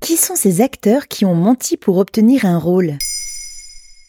Qui sont ces acteurs qui ont menti pour obtenir un rôle?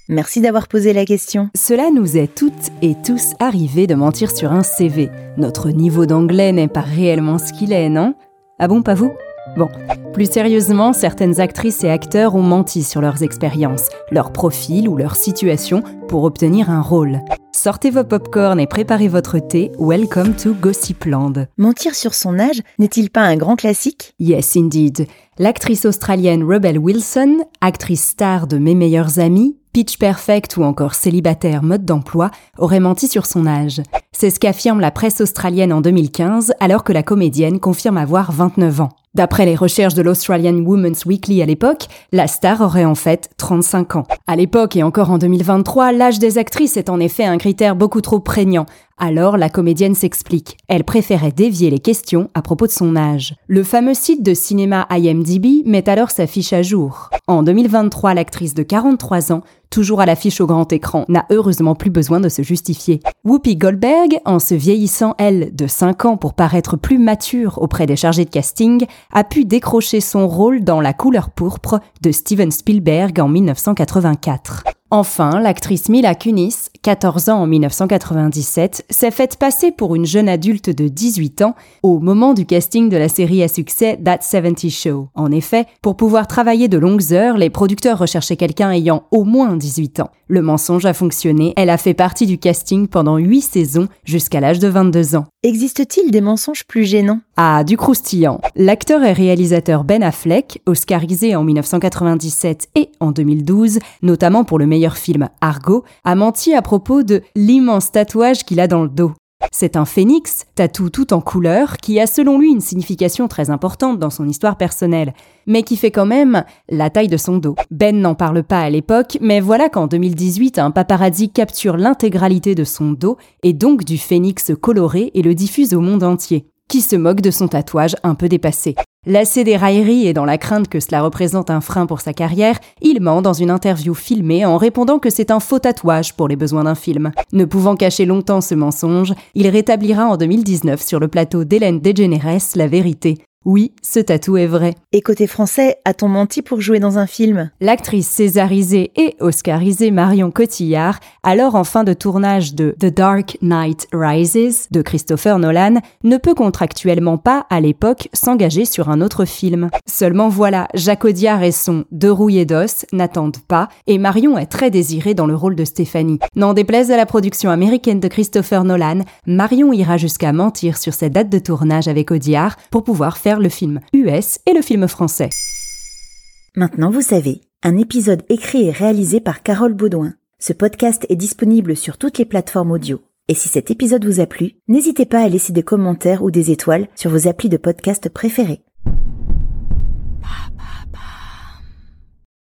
Merci d'avoir posé la question. Cela nous est toutes et tous arrivé de mentir sur un CV. Notre niveau d'anglais n'est pas réellement ce qu'il est, non? Ah bon, pas vous? Bon, plus sérieusement, certaines actrices et acteurs ont menti sur leurs expériences, leur profil ou leur situation pour obtenir un rôle. Sortez vos popcorn et préparez votre thé. Welcome to Gossipland. Mentir sur son âge n'est-il pas un grand classique? Yes, indeed. L'actrice australienne Rebel Wilson, actrice star de Mes meilleurs amis, Pitch Perfect ou encore célibataire mode d'emploi, aurait menti sur son âge. C'est ce qu'affirme la presse australienne en 2015, alors que la comédienne confirme avoir 29 ans. D'après les recherches de l'Australian Women's Weekly à l'époque, la star aurait en fait 35 ans. À l'époque et encore en 2023, l'âge des actrices est en effet un critère beaucoup trop prégnant. Alors la comédienne s'explique. Elle préférait dévier les questions à propos de son âge. Le fameux site de cinéma IMDb met alors sa fiche à jour. En 2023, l'actrice de 43 ans, toujours à l'affiche au grand écran, n'a heureusement plus besoin de se justifier. Whoopi Goldberg, en se vieillissant elle de 5 ans pour paraître plus mature auprès des chargés de casting, a pu décrocher son rôle dans La couleur pourpre de Steven Spielberg en 1984. Enfin, l'actrice Mila Kunis, 14 ans en 1997, s'est faite passer pour une jeune adulte de 18 ans au moment du casting de la série à succès That 70 Show. En effet, pour pouvoir travailler de longues heures, les producteurs recherchaient quelqu'un ayant au moins 18 ans. Le mensonge a fonctionné, elle a fait partie du casting pendant 8 saisons jusqu'à l'âge de 22 ans. Existe-t-il des mensonges plus gênants? Ah, du croustillant. L'acteur et réalisateur Ben Affleck, oscarisé en 1997 et en 2012, notamment pour le meilleur film Argo, a menti à propos de l'immense tatouage qu'il a dans le dos. C'est un phénix, tatou tout en couleur, qui a selon lui une signification très importante dans son histoire personnelle, mais qui fait quand même la taille de son dos. Ben n'en parle pas à l'époque, mais voilà qu'en 2018, un paparazzi capture l'intégralité de son dos, et donc du phénix coloré, et le diffuse au monde entier qui se moque de son tatouage un peu dépassé. Lassé des railleries et dans la crainte que cela représente un frein pour sa carrière, il ment dans une interview filmée en répondant que c'est un faux tatouage pour les besoins d'un film. Ne pouvant cacher longtemps ce mensonge, il rétablira en 2019 sur le plateau d'Hélène DeGeneres la vérité. Oui, ce tatou est vrai. Et côté français, a-t-on menti pour jouer dans un film? L'actrice césarisée et oscarisée Marion Cotillard, alors en fin de tournage de The Dark Knight Rises de Christopher Nolan, ne peut contractuellement pas, à l'époque, s'engager sur un autre film. Seulement voilà, Jacques Audiard et son De rouillé d'os n'attendent pas, et Marion est très désirée dans le rôle de Stéphanie. N'en déplaise à la production américaine de Christopher Nolan, Marion ira jusqu'à mentir sur cette date de tournage avec Audiard pour pouvoir faire le film US et le film français. Maintenant vous savez, un épisode écrit et réalisé par Carole Baudouin. Ce podcast est disponible sur toutes les plateformes audio. Et si cet épisode vous a plu, n'hésitez pas à laisser des commentaires ou des étoiles sur vos applis de podcast préférés.